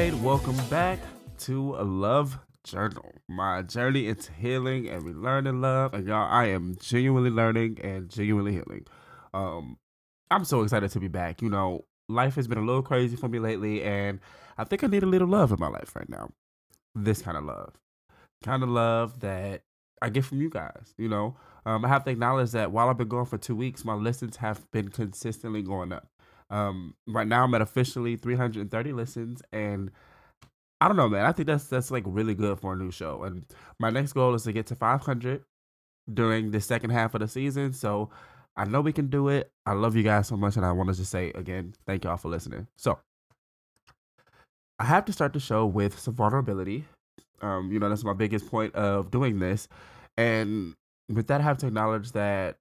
right. Welcome back to a Love Journal, my journey into healing and relearning love. And y'all, I am genuinely learning and genuinely healing. Um, I'm so excited to be back. You know, life has been a little crazy for me lately, and I think I need a little love in my life right now. This kind of love, kind of love that I get from you guys. You know, um, I have to acknowledge that while I've been going for two weeks, my listens have been consistently going up. Um, right now I'm at officially 330 listens, and I don't know, man. I think that's that's like really good for a new show. And my next goal is to get to 500 during the second half of the season. So I know we can do it. I love you guys so much, and I want to just say again, thank y'all for listening. So I have to start the show with some vulnerability. Um, you know, that's my biggest point of doing this. And with that, I have to acknowledge that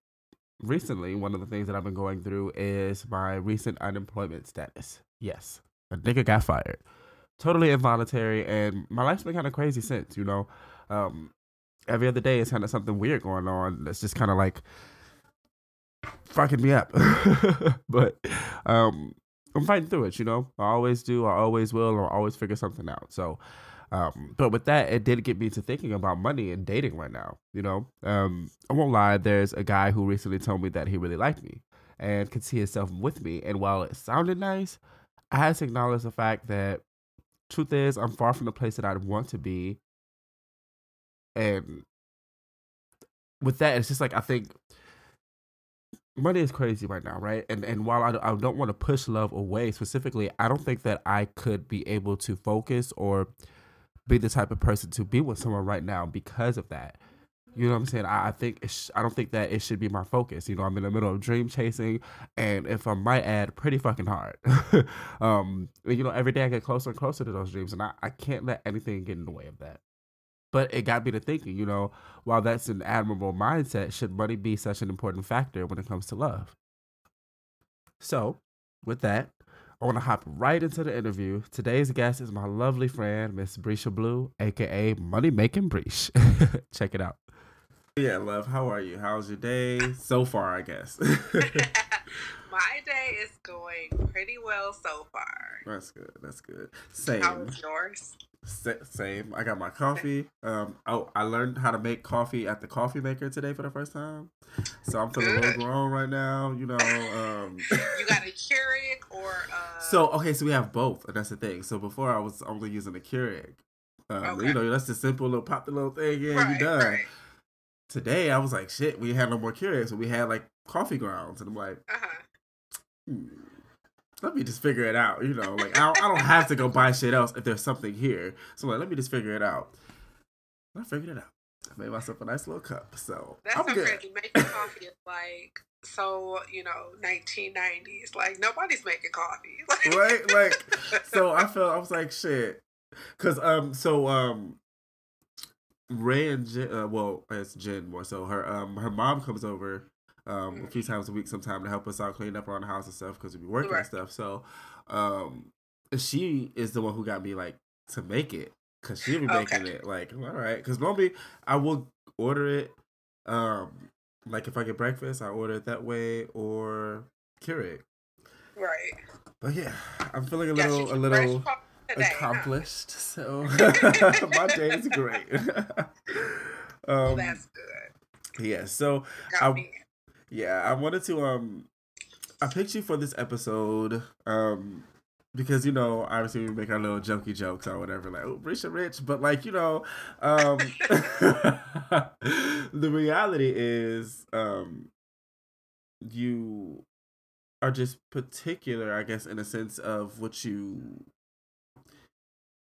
recently, one of the things that I've been going through is my recent unemployment status. Yes, a nigga got fired. Totally involuntary, and my life's been kind of crazy since, you know. Um, every other day is kind of something weird going on that's just kind of like fucking me up. but um, I'm fighting through it, you know. I always do, I always will, I'll always figure something out. So, um, but with that, it did get me to thinking about money and dating right now. You know, um, I won't lie. There's a guy who recently told me that he really liked me and could see himself with me. And while it sounded nice, I had to acknowledge the fact that truth is, I'm far from the place that I'd want to be. And with that, it's just like I think money is crazy right now, right? And and while I, I don't want to push love away specifically, I don't think that I could be able to focus or be the type of person to be with someone right now because of that. You know what I'm saying? I, I think sh- I don't think that it should be my focus. You know, I'm in the middle of dream chasing, and if I might add, pretty fucking hard. um, you know, every day I get closer and closer to those dreams, and I, I can't let anything get in the way of that. But it got me to thinking, you know, while that's an admirable mindset, should money be such an important factor when it comes to love? So, with that, I want to hop right into the interview. Today's guest is my lovely friend, Miss Breysha Blue, aka Money Making Breach. Check it out. Yeah, love. How are you? How's your day so far? I guess. My day is going pretty well so far. That's good. That's good. Same. How's yours? Same. I got my coffee. Um. Oh, I learned how to make coffee at the coffee maker today for the first time. So I'm feeling a little grown right now. You know. Um. you got a Keurig or? Uh... So okay, so we have both, and that's the thing. So before I was only using a Keurig. Um, okay. You know, that's the simple little pop the little thing. Yeah, right, you done. Right today I was like, shit, we had no more Keurig, so we had like coffee grounds, and I'm like, uh-huh. hmm, let me just figure it out. You know, like I don't, I don't have to go buy shit else if there's something here. So like, let me just figure it out. I figured it out. I made myself a nice little cup. So that's I'm so good. crazy. Making coffee is like so you know 1990s. Like nobody's making coffee. right? Like so I felt I was like shit. Cause um so um Ray and Jen, uh, well, it's Jen more so. Her um her mom comes over um a few times a week sometime to help us out clean up around the house and stuff because we be working right. and stuff. So um she is the one who got me like to make it because she be making okay. it like all right because normally I will order it um like if I get breakfast I order it that way or Keurig. Right. But yeah, I'm feeling a little a little today, accomplished. Huh? So my day is great. um, well, that's good. Yeah. So I, yeah, I wanted to um, I picked you for this episode um because you know obviously we make our little jokey jokes or whatever like oh rich rich but like you know um the reality is um you are just particular i guess in a sense of what you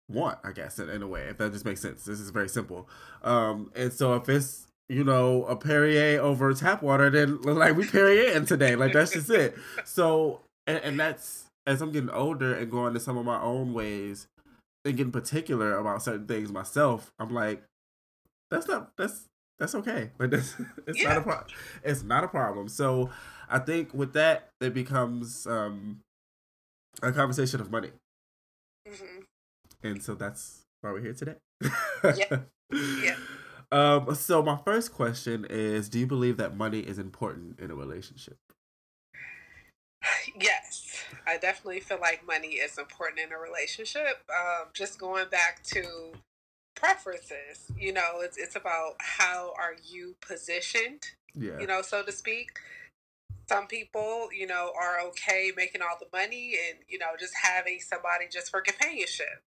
want, I guess, in, in a way, if that just makes sense. This is very simple. Um, and so if it's you know, a Perrier over tap water, then like we Perrier in today. Like that's just it. So and, and that's as I'm getting older and going to some of my own ways and getting particular about certain things myself, I'm like, that's not that's that's okay. Like that's it's yeah. not a problem. It's not a problem. So I think with that it becomes um a conversation of money. Mm-hmm and so that's why we're here today. yeah. Yeah. Um, so my first question is: Do you believe that money is important in a relationship? Yes, I definitely feel like money is important in a relationship. Um, just going back to preferences, you know, it's it's about how are you positioned, Yeah. you know, so to speak. Some people, you know, are okay making all the money and you know just having somebody just for companionship.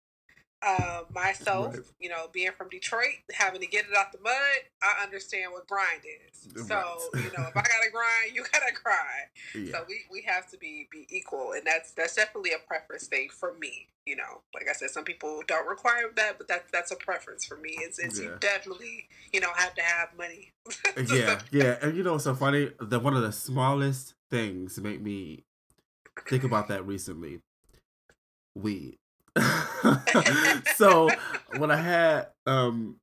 Um, myself, Right. you know, being from Detroit, having to get it out the mud, I understand what grind is. So, you know, if I gotta grind, you gotta grind. yeah. So we, we have to be be equal, and that's that's definitely a preference thing for me. You know, like I said, some people don't require that, but that's that's a preference for me. It's, it's you definitely you know have to have money. yeah, yeah, and you know what's so funny? The one of the smallest things make me think about that recently. Weed. so when I had um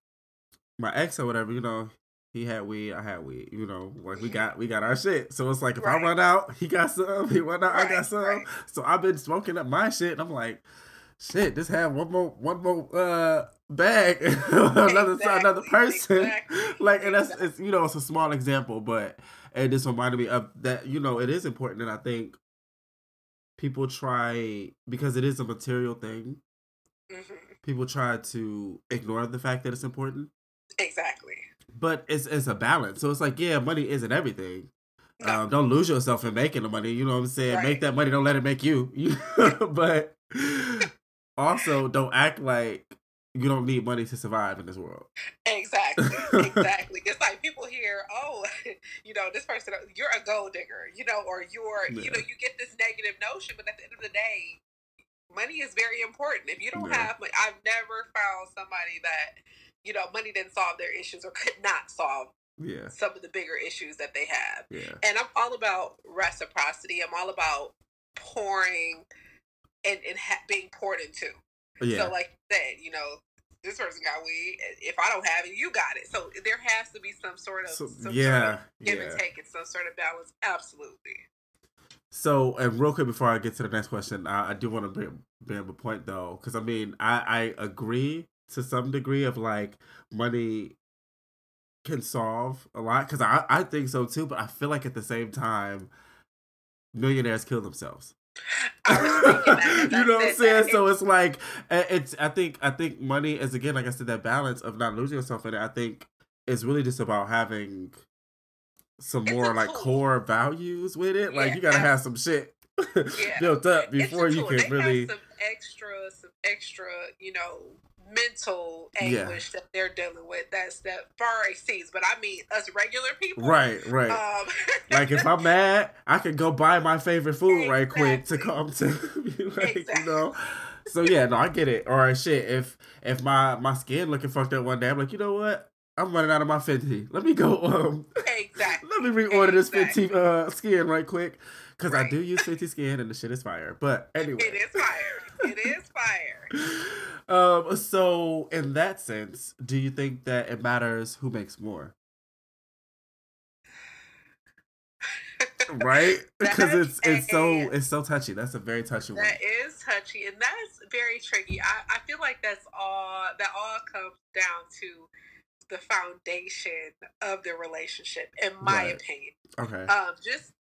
my ex or whatever, you know, he had weed, I had weed. You know, like we got we got our shit. So it's like if Right. I run out, he got some. He run out, I got some. right. So I've been smoking up my shit, and I'm like, shit, just have one more one more uh bag, another another person. exactly, like and that's it's you know it's a small example but it just reminded me of that you know it is important and i think people try because it is a material thing Mhm. people try to ignore the fact that it's important Exactly. but it's it's a balance so it's like yeah money isn't everything No. um, don't lose yourself in making the money you know what i'm saying make that money don't let it make You- but also don't act like you don't need money to survive in this world Exactly, exactly. It's like people hear, oh, you know, this person, you're a gold digger, you know, or you're, Yeah. you know, you get this negative notion, but at the end of the day, money is very important. If you don't Yeah. have money, I've never found somebody that, you know, money didn't solve their issues or could not solve yeah some of the bigger issues that they have. yeah And I'm all about reciprocity. I'm all about pouring and, and ha- being poured into. yeah So, like you said, you know, this person got weed. If I don't have it, you got it. So there has to be some sort of So, some sort yeah, of give yeah. and take and some sort of balance. Absolutely. So, and real quick before I get to the next question, I, I do want to bring, bring up a point though, because I mean, I, I agree to some degree of like money can solve a lot, because I, I think so too, but I feel like at the same time, millionaires kill themselves. I was thinking that. you know what I'm saying? That So it's like it's. I think. I think money is again, like I said, that balance of not losing yourself in it. I think it's really just about having some It's more like tool. core values with it. Like you gotta have some shit Yeah. built up before you can they really. have some extra, some extra, you know, mental Yeah. anguish that they're dealing with. That's that far exceeds. But I mean, us regular people, Right, right. Um, like if I'm mad, I can go buy my favorite food right quick to come to like you know. So yeah, no, I get it. Or shit, if if my my skin looking fucked up one day, I'm like, you know what? I'm running out of my Fenty. Let me go. Um, exactly. let me reorder this Exactly. Fenty uh, skin right quick because I do use Fenty skin and the shit is fire. But anyway, It is fire. It is fire. Um. So in that sense, do you think that it matters who makes more? Right? Because it's it's so it's so touchy. That's a very touchy one. That is touchy, and that's very tricky. I, I feel like that's all. That all comes down to the foundation of the relationship, in my Right. opinion. Okay. Um, just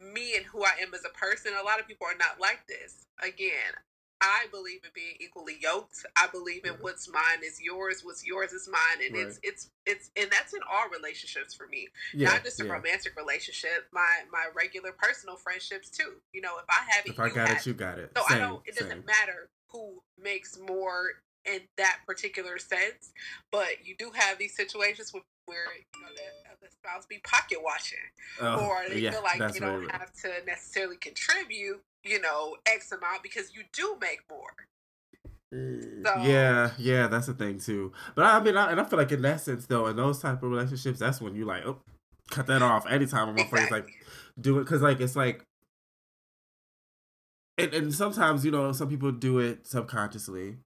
me and who I am as a person. A lot of people are not like this. Again, I believe in being equally yoked. I believe in what's mine is yours, what's yours is mine, and it's it's it's and that's in all relationships for me yeah. not just a yeah. romantic relationship, my my regular personal friendships too. You know, if I have it, If I got it, you got it. So Same, I don't. It doesn't matter who makes more in that particular sense, but you do have these situations where, where you know the, the spouse be pocket watching, Oh, or they yeah, feel like you don't have to necessarily contribute. You know, X amount because you do make more. Mm, So- yeah, yeah, that's the thing too. But I mean, I, and I feel like in that sense, though, in those type of relationships, that's when you like, oh, cut that off. Anytime my friends like Exactly. do it, because like it's like, and, and sometimes you know some people do it subconsciously,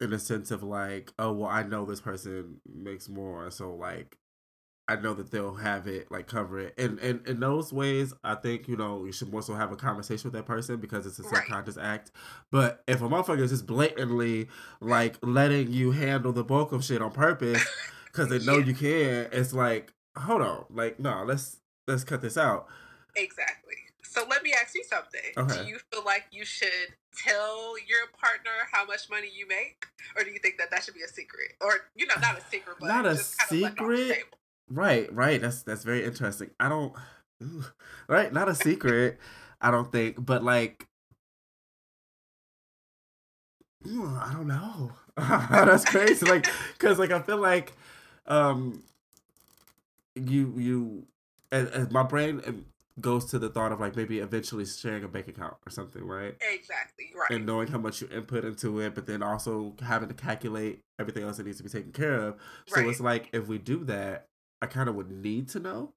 in a sense of like, oh well, I know this person makes more, so like. I know that they'll have it, like cover it, and and in those ways, I think you know you should more so have a conversation with that person because it's a Right. subconscious act. But if a motherfucker is just blatantly like letting you handle the bulk of shit on purpose because they know Yeah. you can, it's like, hold on, like no, let's let's cut this out. Exactly. So let me ask you something. Okay. Do you feel like you should tell your partner how much money you make, or do you think that that should be a secret, or you know, not a secret, but Not a just kind of like on the secret? Right, right. That's that's very interesting. I don't ooh, right, not a secret, I don't think, but like ooh, I don't know. that's crazy. Like cuz like I feel like um you you as, as my brain um, goes to the thought of like maybe eventually sharing a bank account or something, right? Exactly. Right. and knowing how much you input into it, but then also having to calculate everything else that needs to be taken care of. So Right. it's like if we do that, I kind of would need to know.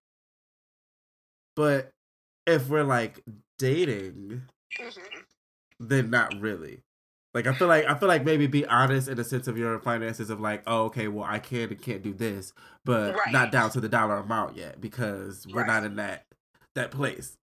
But if we're like dating, Mhm. then not really. Like I feel like I feel like maybe be honest in the sense of your finances of like, oh, okay, well I can and can't do this, but Right. not down to the dollar amount yet because we're not in that that place.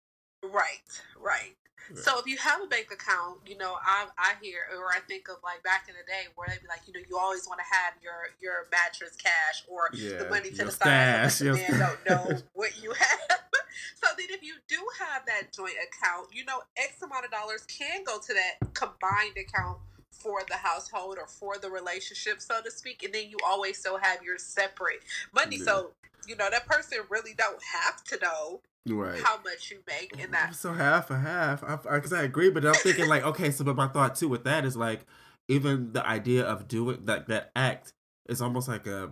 Right. Right. So if you have a bank account, you know, I I hear or I think of like back in the day where they'd be like, you know, you always want to have your your mattress cash or Yeah, the money to the side stash, so your man don't know what you have. so then if you do have that joint account, you know, X amount of dollars can go to that combined account for the household or for the relationship, so to speak, and then you always still have your separate money. Yeah. So, you know, that person really don't have to know Right. how much you make in that So half a half, because I, 'cause I agree, but I'm thinking like, okay, so but my thought too with that is like, even the idea of doing that that act is almost like a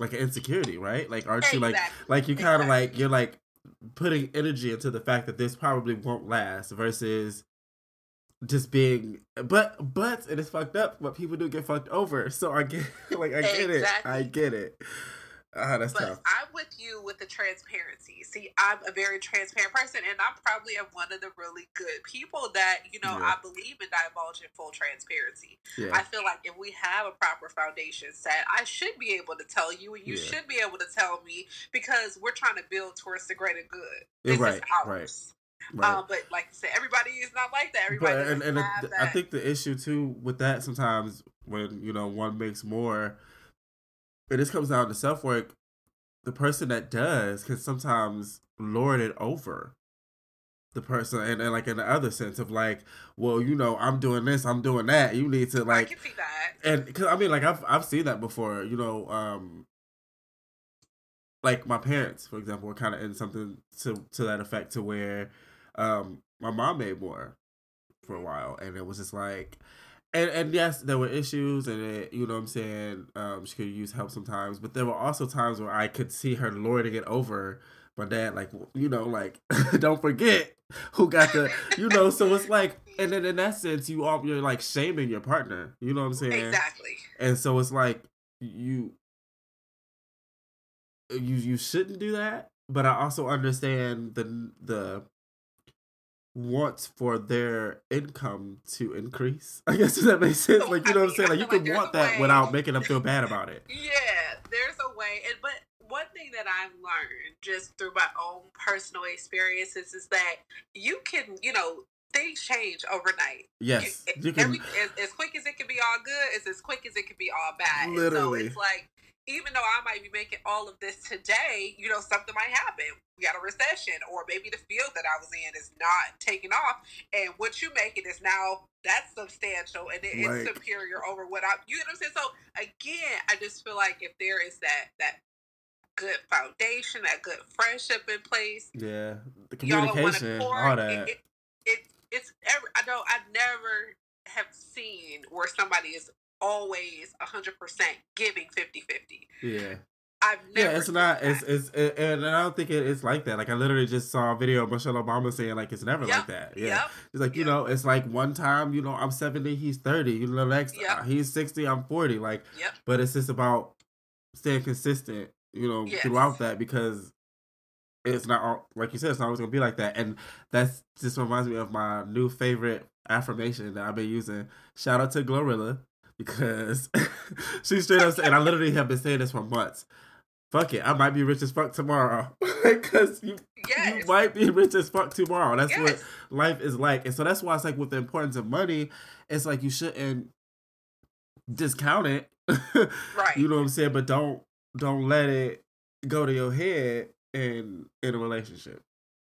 like an insecurity, right? Like, aren't you like like you kind of Exactly. like you're like putting energy into the fact that this probably won't last versus just being but but it is fucked up but people do get fucked over so i get like i get it i get it ah that's But tough I'm with you with the transparency. See, I'm a very transparent person, and I'm probably am one of the really good people that you know Yeah. I believe in divulging full transparency. yeah I feel like if we have a proper foundation set, I should be able to tell you, and you Yeah. should be able to tell me because we're trying to build towards the greater good. This right, is right, ours. right. Um, but like you said, everybody is not like that. Everybody but and, and have it, that. I think the issue too with that sometimes when you know one makes more, it just comes down to self work. The person that does can sometimes lord it over the person, and, and like in the other sense of like, well, you know, I'm doing this, I'm doing that. You need to I like, can see that. and because I mean, like I've I've seen that before. You know, um, like my parents, for example, were kind of in something to to that effect, to where um my mom made more for a while, and it was just like. And, and yes, there were issues, and it, you know what I'm saying. Um, she could use help sometimes, but there were also times where I could see her lording it over my dad. Like, you know, like don't forget who got the, you know. So it's like, and then in that sense, you all you're like shaming your partner. You know what I'm saying? Exactly. And so it's like you you you shouldn't do that, but I also understand the the wants for their income to increase. I guess does that make sense? Like you I know what I'm saying? Like you like can want that way- without making them feel bad about it. Yeah, there's a way. And, but one thing that I've learned just through my own personal experiences is that you can, you know, things change overnight. Yes, You, you can. every, as, as quick as it can be all good, it's as quick as it can be all bad. And Literally. so it's like, even though I might be making all of this today, you know, something might happen. We got a recession, or maybe the field that I was in is not taking off, and what you making is now that's substantial and it is Right. superior over what I. You know what I'm saying? So again, I just feel like if there is that that good foundation, that good friendship in place, yeah, the communication, accord, all that. It, it, it's every, I don't I never have seen where somebody is always 100% giving 50-50. yeah. I've never Yeah, it's not. that. It's it's it, and I don't think it, it's like that. Like I literally just saw a video of Michelle Obama saying like it's never like that. Yeah, Yep. it's like you Yep. know, it's like one time you know I'm seventy, he's thirty. You know, next Yep. uh, he's sixty, I'm forty. Like, Yep. but it's just about staying consistent. You know, Yes. throughout that because it's not all, like you said. It's not always gonna be like that, and that's just reminds me of my new favorite affirmation that I've been using. Shout out to GloRilla because she straight up said, and I literally have been saying this for months. Fuck it, I might be rich as fuck tomorrow because you Yes. you might be rich as fuck tomorrow. That's what life is like, and so that's why it's like with the importance of money, it's like you shouldn't discount it. Right. You know what I'm saying? But don't don't let it go to your head in in a relationship.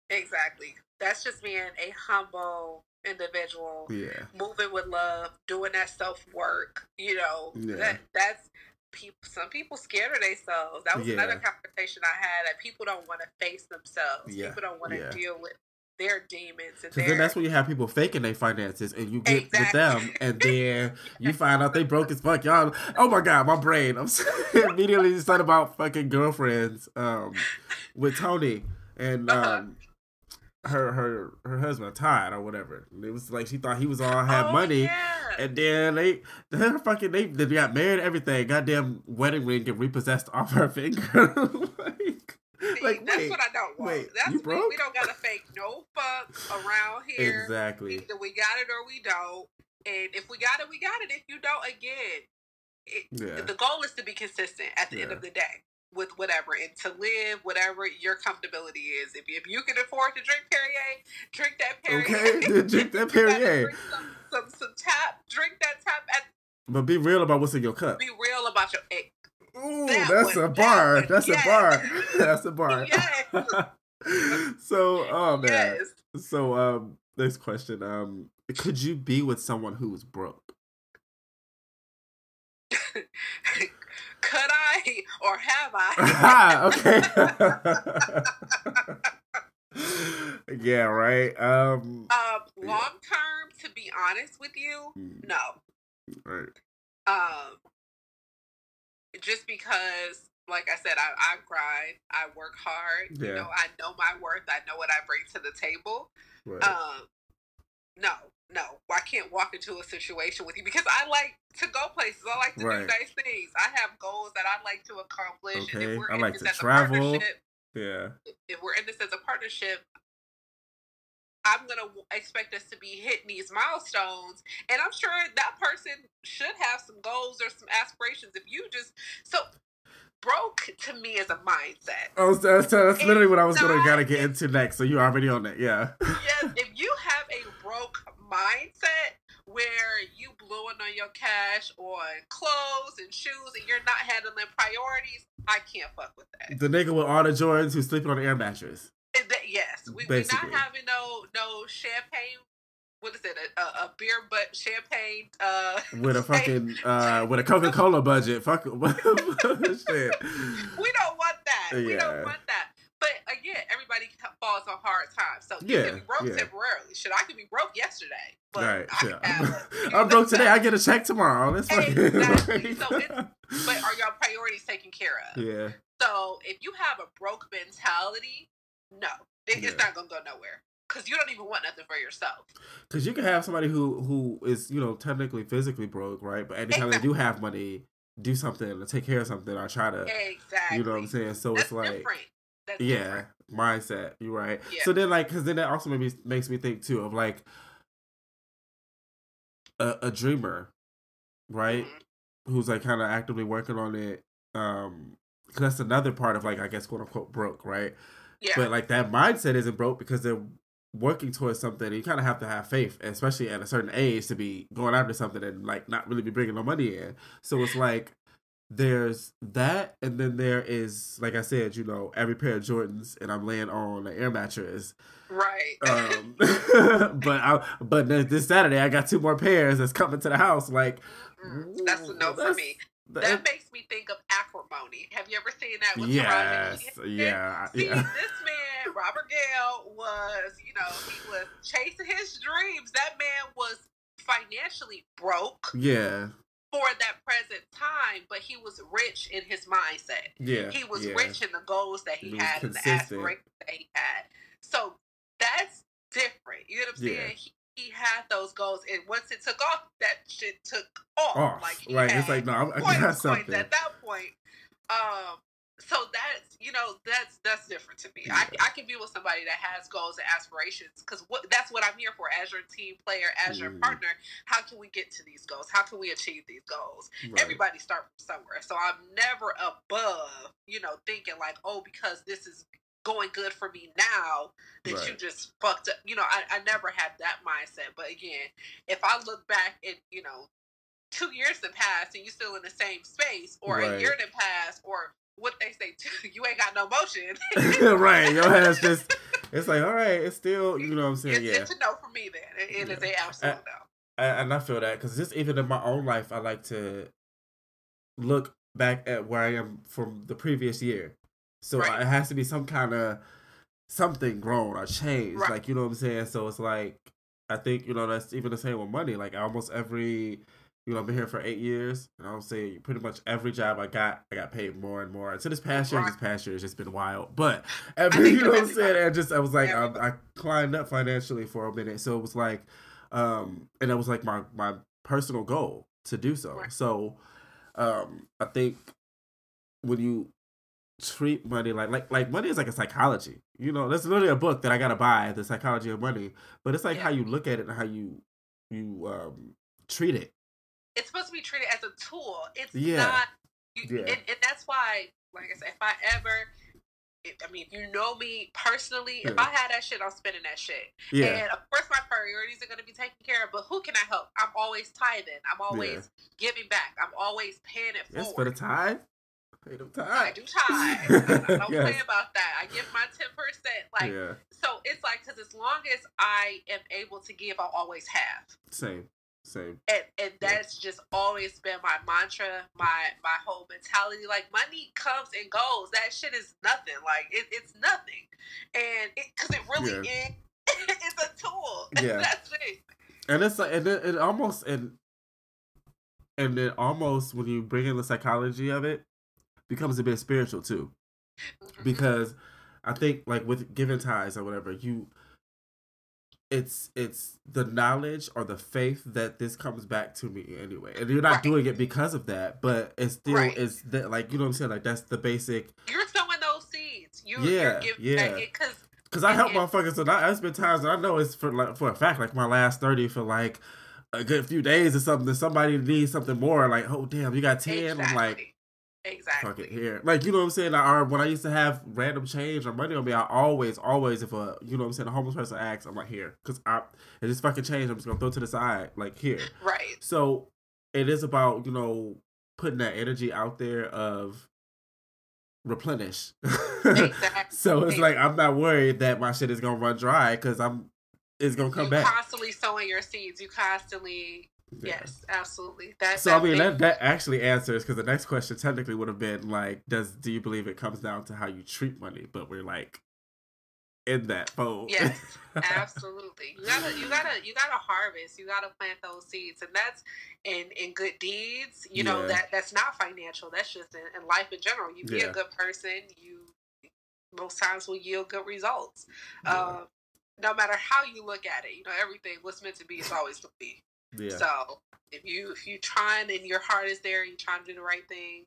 Exactly. That's just being a humble individual, Yeah. moving with love, doing that self work. You know, Yeah. that that's people. Some people scared of themselves. That was Yeah. another conversation I had. That people don't want to face themselves. Yeah. People don't want to deal with their demons and their. then that's when you have people faking their finances, and you get with them, and then you find out they broke as fuck. Y'all, oh my god, my brain. I'm immediately just thought about fucking girlfriends um, with Toni and Uh-huh. Her her her husband Todd or whatever. It was like she thought he was all had Oh, money. Yeah. And then they, her fucking, they, they got married, and everything. Goddamn wedding ring get repossessed off her finger. like, See, like, that's wait, what I don't want. wait, that's you we, broke? we don't gotta fake no fuck around here. exactly. Either we got it or we don't. And if we got it, we got it. If you don't, again, it, Yeah. the goal is to be consistent at the end of the day with whatever and to live whatever your comfortability is. If you, if you can afford to drink Perrier, drink that Perrier. Okay, drink that If you gotta Perrier. drink Some, some, some tap, drink that tap, and But be real about what's in your cup. be real about your egg. Ooh, That that's one, a that bar. That's yes. a bar. That's a bar. Yes. so, oh man. Yes. So, um, next question. Um, could you be with someone who is broke? Could I or have I? okay. yeah. Right. Um. Um, long term, to be honest with you, mm, no. Right. Um, just because, like I said, I, I grind, I work hard. Yeah. You Yeah. know, I know my worth. I know what I bring to the table. Right. Um, no, no, I can't walk into a situation with you because I like to go places. I like to Right. do nice things. I have goals that I like to accomplish. and Okay, if we're I like to travel. yeah. if we're in this as a partnership, I'm gonna expect us to be hitting these milestones, and I'm sure that person should have some goals or some aspirations. If you just so broke to me as a mindset. Oh, that's, that's literally what I was gonna gotta get into next. So you're already on it, Yeah. Yes, if you have a broke mindset where you blowing on your cash on clothes and shoes and you're not handling priorities, I can't fuck with that. The nigga with all the Jordans who's sleeping on the air mattress. Yes, we, we're Basically. not having no no champagne. What is it? A, a, beer butt champagne. Uh, With a fucking uh with a Coca Cola budget. Fuck shit. we don't want that. We don't want that. But again, everybody falls on hard times. So you Yeah, can be broke yeah. temporarily. Should I could be broke yesterday. But Right. I yeah. Have, I'm broke today. I get a check tomorrow. That's Exactly. So it's- But are your priorities taken care of? yeah. So if you have a broke mentality, no, it, it's not gonna go nowhere. Cause you don't even want nothing for yourself. Because you can have somebody who who is you know technically physically broke, right? But anytime they do have money, do something to take care of something or try to, Exactly. you know what I'm saying? So That's it's like, different. That's yeah, different. mindset. You're right. Yeah. So then, like, because then that also maybe makes me think too of like a, a dreamer, right? Mhm. Who's like kind of actively working on it. Um, 'cause that's another part of like I guess quote unquote broke, right? Yeah. But like that mindset isn't broke because they're working towards something. You kind of have to have faith, especially at a certain age, to be going after something and like not really be bringing no money in. So it's like there's that, and then there is like I said, you know, every pair of Jordans, and I'm laying on an air mattress. right. Um, but I but this Saturday I got two more pairs that's coming to the house. Like Mm, that's a no for me. that- That makes me think of acrimony. Have you ever seen that with yes, yeah, See, yeah. this man, Robert Gayle, was, you know, he was chasing his dreams. That man was financially broke Yeah, for that present time, but he was rich in his mindset. yeah. He was yeah. rich in the goals that he, He had and the aspirations that he had. So that's different. You know what I'm Yeah. saying? He, he had those goals, and once it took off, that shit took off. Off. Like right. It's like no, I, I got something. at that point. Um, so that's you know that's that's different to me. I, I can be with somebody that has goals and aspirations because what that's what I'm here for as your team player, as your Mhm. partner. How can we get to these goals? How can we achieve these goals? Right. Everybody start from somewhere, so I'm never above you know thinking like oh because this is going good for me now that you just fucked up. You know I, I never had that mindset. But again, if I look back at you know two years have passed and you're still in the same space, or Right. a year that passed, or what they say, too. you ain't got no motion. right. Your ass just it's like all right, it's still you know what I'm saying. It's, yeah, it's a no for me then. It, it Yeah. is a absolute Uh, no. I, and I feel that because just even in my own life, I like to look back at where I am from the previous year. So Right. it has to be some kind of something grown or changed. Right. Like you know what I'm saying. So it's like I think you know that's even the same with money. Like almost every. You know, I've been here for eight years, and I'll say pretty much every job I got, I got paid more and more. And So this past year, this past year has just been wild. But every, you know what I'm saying? And just, I was like, I. I climbed up financially for a minute, so it was like, um, and it was like my my personal goal to do so. Right. So, um, I think when you treat money like like like money is like a psychology. You know, there's literally a book that I gotta buy, the psychology of money. But it's like Yeah. how you look at it and how you you um treat it. It's supposed to be treated as a tool. It's Yeah. not. You, Yeah. and, and that's why, like I said, if I ever. I mean, if you know me personally, if Yeah. I had that shit, I'm spending that shit. Yeah. And of course, my priorities are going to be taken care of. But who can I help? I'm always tithing. I'm always giving back. I'm always paying it Yes, for the tithe. Pay them tithe. I do tithe. I, I don't play about that. I give my ten percent. Like yeah. so, it's like because as long as I am able to give, I'll always have. Same. Same. And and Yeah. that's just always been my mantra, my my whole mentality. Like money comes and goes. That shit is nothing. Like it, it's nothing. And because it, really is. It's a tool. Yeah. that's it. and it's like and it, it almost and and then almost when you bring in the psychology of it becomes a bit spiritual too mm-hmm. because i think like with giving ties or whatever you it's it's the knowledge or the faith that this comes back to me anyway and you're not Right. doing it because of that but it still Right. is that like you know what i'm saying like that's the basic You're sowing those seeds. You, Yeah, you're giving yeah. because Cause I help motherfuckers, and I, there's been times that I know it's for like for a fact, like my last thirty for like a good few days or something. That somebody needs something more, like oh damn, you got ten. I'm like exactly. fuck it here, like you know what I'm saying. Or when I used to have random change or money on me, I always, always if a you know what I'm saying a homeless person asks, I'm like here, cause I if this fucking change, I'm just gonna throw it to the side, like here. right. So it is about you know putting that energy out there of replenish. Exactly. so it's like I'm not worried that my shit is gonna run dry because I'm it's gonna come you back. constantly sowing your seeds. You constantly, Yeah. yes, absolutely. That. So I mean that that actually answers because the next question technically would have been like, does do you believe it comes down to how you treat money? But we're like in that fold. Yes, absolutely. You gotta, you gotta, you gotta harvest. You gotta plant those seeds, and that's in in good deeds. You know Yeah. that that's not financial. That's just in, in life in general. You be Yeah. a good person. You most times will yield good results. Um, no matter how you look at it, you know everything. What's meant to be is always to be. Yeah. So if you if you trying and your heart is there and you're trying to do the right thing,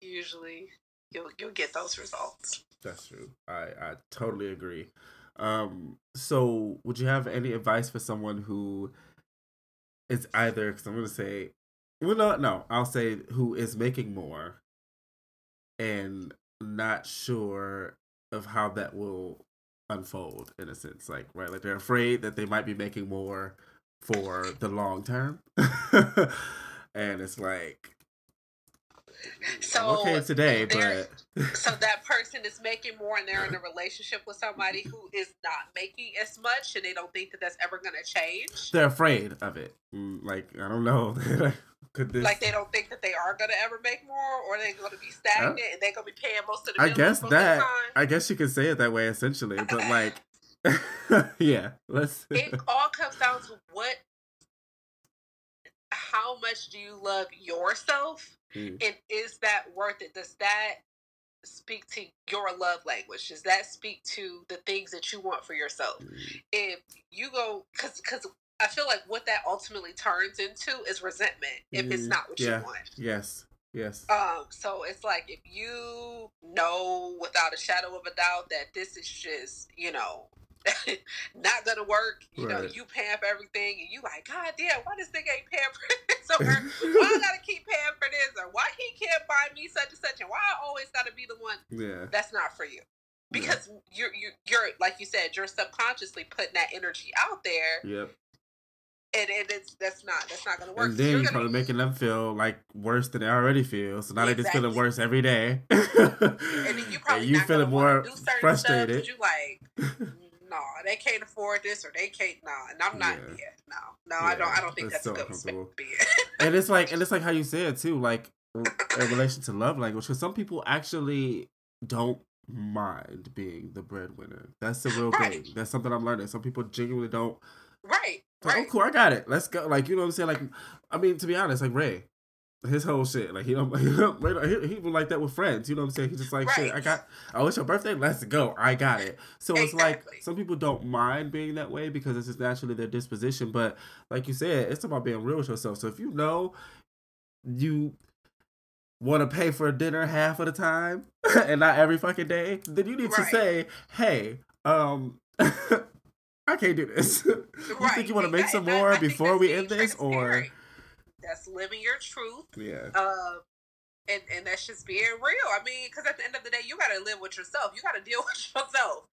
usually you'll you'll get those results. That's true. I I totally agree. Um, so would you have any advice for someone who is either? Because I'm gonna say, well, no, no, I'll say who is making more and not sure of how that will unfold in a sense, like right, like they're afraid that they might be making more for the long term, and it's like. So, I'm okay today, but So that person is making more and they're in a relationship with somebody who is not making as much and they don't think that that's ever going to change. they're afraid of it. Mm, Like I don't know. Could this? Like they don't think that they are going to ever make more or they're going to be stagnant and they're going to be paying most of the I guess that. I guess you could say it that way essentially, but like, yeah. Let's. It all comes down to what how much do you love yourself Mm. and is that worth it? Does that speak to your love language? Does that speak to the things that you want for yourself? Mm. if you go because because I feel like what that ultimately turns into is resentment if it's Mhm. not what Yeah. you want. Yes. Yes. Um, so it's like if you know without a shadow of a doubt that this is just you know not gonna work, you know, you paying for everything, and you like, God damn, why this nigga ain't paying for this, or why I gotta keep paying for this, or why he can't buy me such and such, and why I always gotta be the one yeah. that's not for you because you're, you're you're like you said you're subconsciously putting that energy out there Yep. and, and it's that's not that's not gonna work. And then you're you're probably making them feel like worse than they already feel. So now they're just feeling worse every day. and then you probably you not feeling more do frustrated. You like, mm, no, they can't afford this or they can't. No, and I'm not. Yeah. Yeah, no, no, I don't. I don't think that's that's, so a good space to be in. and it's like and it's like how you said too, like in relation to love language, because some people actually don't mind being the breadwinner. That's the real Right. thing. That's something I'm learning. Some people genuinely don't. right, It's Like, oh, right. oh, cool, I got it. Let's go. Like, you know what I'm saying? Like, I mean, to be honest, like Ray, his whole shit, like he don't, he don't he, he even like that with friends. You know what I'm saying? He's just like, shit, I got. Oh, it's your birthday. Let's go. I got it. So it's like some people don't mind being that way because it's just naturally their disposition. But like you said, it's about being real with yourself. So if you know you want to pay for dinner half of the time and not every fucking day, then you need to say, hey, um. I can't do this. you think you want to make some Exactly. I- more I before we end this, or. That's living your truth. yeah, Um, and, and that's just being real. I mean, because at the end of the day, you got to live with yourself. You got to deal with yourself.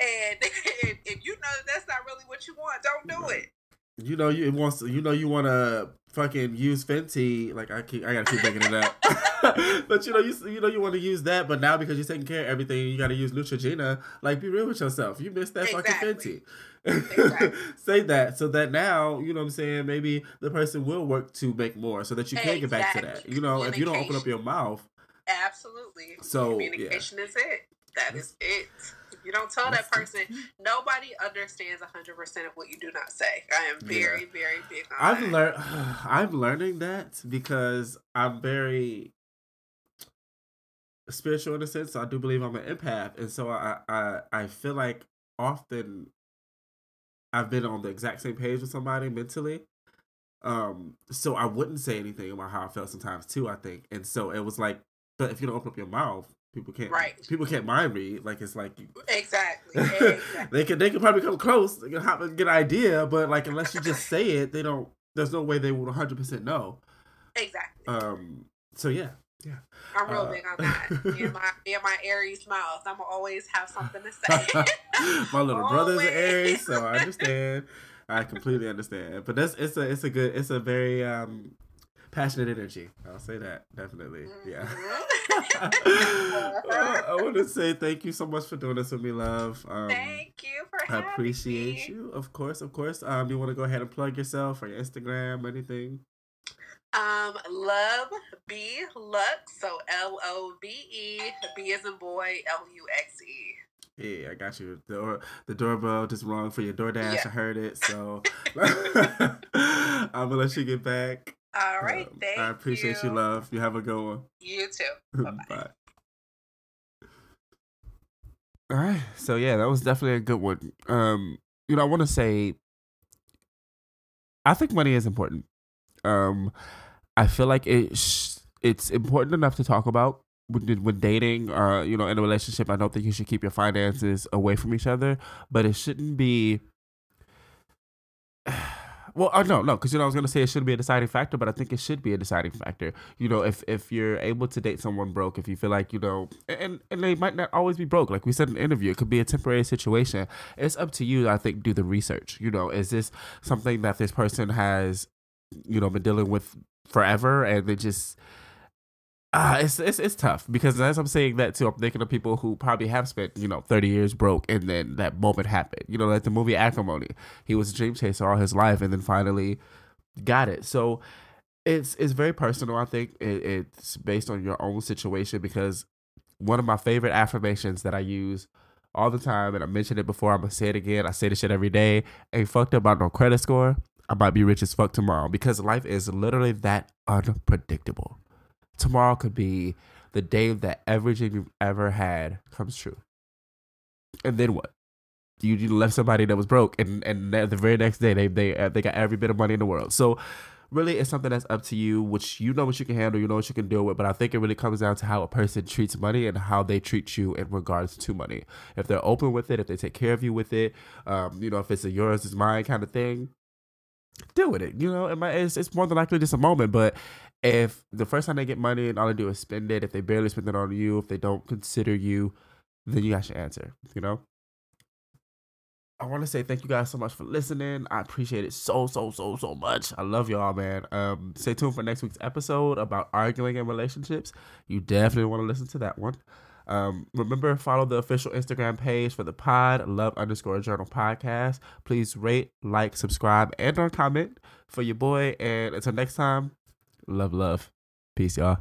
And if, if you know that that's not really what you want, don't do Right. it. you know you it wants you know you want to fucking use Fenty. Like I keep I gotta keep bringing it up, but you know you you know you want to use that, but now because you're taking care of everything, you got to use Neutrogena. Like be real with yourself. You missed that fucking Fenty. Exactly. Say that so that now you know what I'm saying. Maybe the person will work to make more so that you can get back to that. You know, if you don't open up your mouth, Absolutely. So, yeah. communication is it. That is it. Don't tell that person, nobody understands 100% of what you do not say. I am very, very big on I've learned. I'm learning that because I'm very spiritual in a sense. So I do believe I'm an empath, and so I I I feel like often I've been on the exact same page with somebody mentally. Um, so I wouldn't say anything about how I felt sometimes too. I think, and so it was like, but if you don't open up your mouth, people can't. Right. People can't mind read. Like it's like Exactly. exactly. they can they can probably come close, they can and get an idea, but like unless you just say it, they don't. There's no way they would 100 percent know. exactly. Um. So yeah, yeah. I'm real uh, big on that. Me and my, me and my Aries mouth. I'm always have something to say. My little brother's an Aries, so I understand. I completely understand. But that's it's a it's a good it's a very um passionate energy. I'll say that definitely. Yeah. I want to say thank you so much for doing this with me, love. Um, Thank you for I appreciate me. you, of course, of course. Um, you want to go ahead and plug yourself or your Instagram, anything? Um, love B Luxe. So L O V E B as in boy L U X E. Yeah, I got you. The door, the doorbell just rung for your DoorDash. Yeah. I heard it, so I'm gonna let you get back. All right, Um, thank I appreciate you. love. You have a good one. You too. Bye-bye. Bye. All right. So yeah, that was definitely a good one. Um, you know, I want to say, I think money is important. Um, I feel like it sh- it's important enough to talk about when when dating. Uh, you know, in a relationship, I don't think you should keep your finances away from each other, but it shouldn't be. Well, uh, no, no, because you know I was gonna say it shouldn't be a deciding factor, but I think it should be a deciding factor. You know, if if you're able to date someone broke, if you feel like you know, and and they might not always be broke, like we said in the interview, it could be a temporary situation. It's up to you. I think do the research. You know, is this something that this person has, you know, been dealing with forever, and they just. Ah, it's, it's it's tough because as I'm saying that too, I'm thinking of people who probably have spent you know 30 years broke, and then that moment happened. You know, like the movie Acrimony. He was a dream chaser all his life, and then finally got it. So it's it's very personal. I think it, it's based on your own situation because one of my favorite affirmations that I use all the time, and I mentioned it before. I'm gonna say it again. I say this shit every day. Ain't fucked up about no credit score. I might be rich as fuck tomorrow because life is literally that unpredictable. Tomorrow could be the day that every dream you've ever had comes true. And then what? You, you left somebody that was broke, and and the very next day they they uh, they got every bit of money in the world. So really, it's something that's up to you, which you know what you can handle, you know what you can deal with. But I think it really comes down to how a person treats money and how they treat you in regards to money. If they're open with it, if they take care of you with it, um, you know, if it's a yours is mine kind of thing, deal with it. You know, it might, it's it's more than likely just a moment, but if the first time they get money and all they do is spend it, if they barely spend it on you, if they don't consider you, then you got your answer. You know. I want to say thank you guys so much for listening. I appreciate it so so so so much. I love y'all, man. Um, stay tuned for next week's episode about arguing in relationships. You definitely want to listen to that one. Um, remember, follow the official Instagram page for the pod, love underscore journal podcast. Please rate, like, subscribe, and or comment for your boy. And until next time, love, love. Peace, y'all.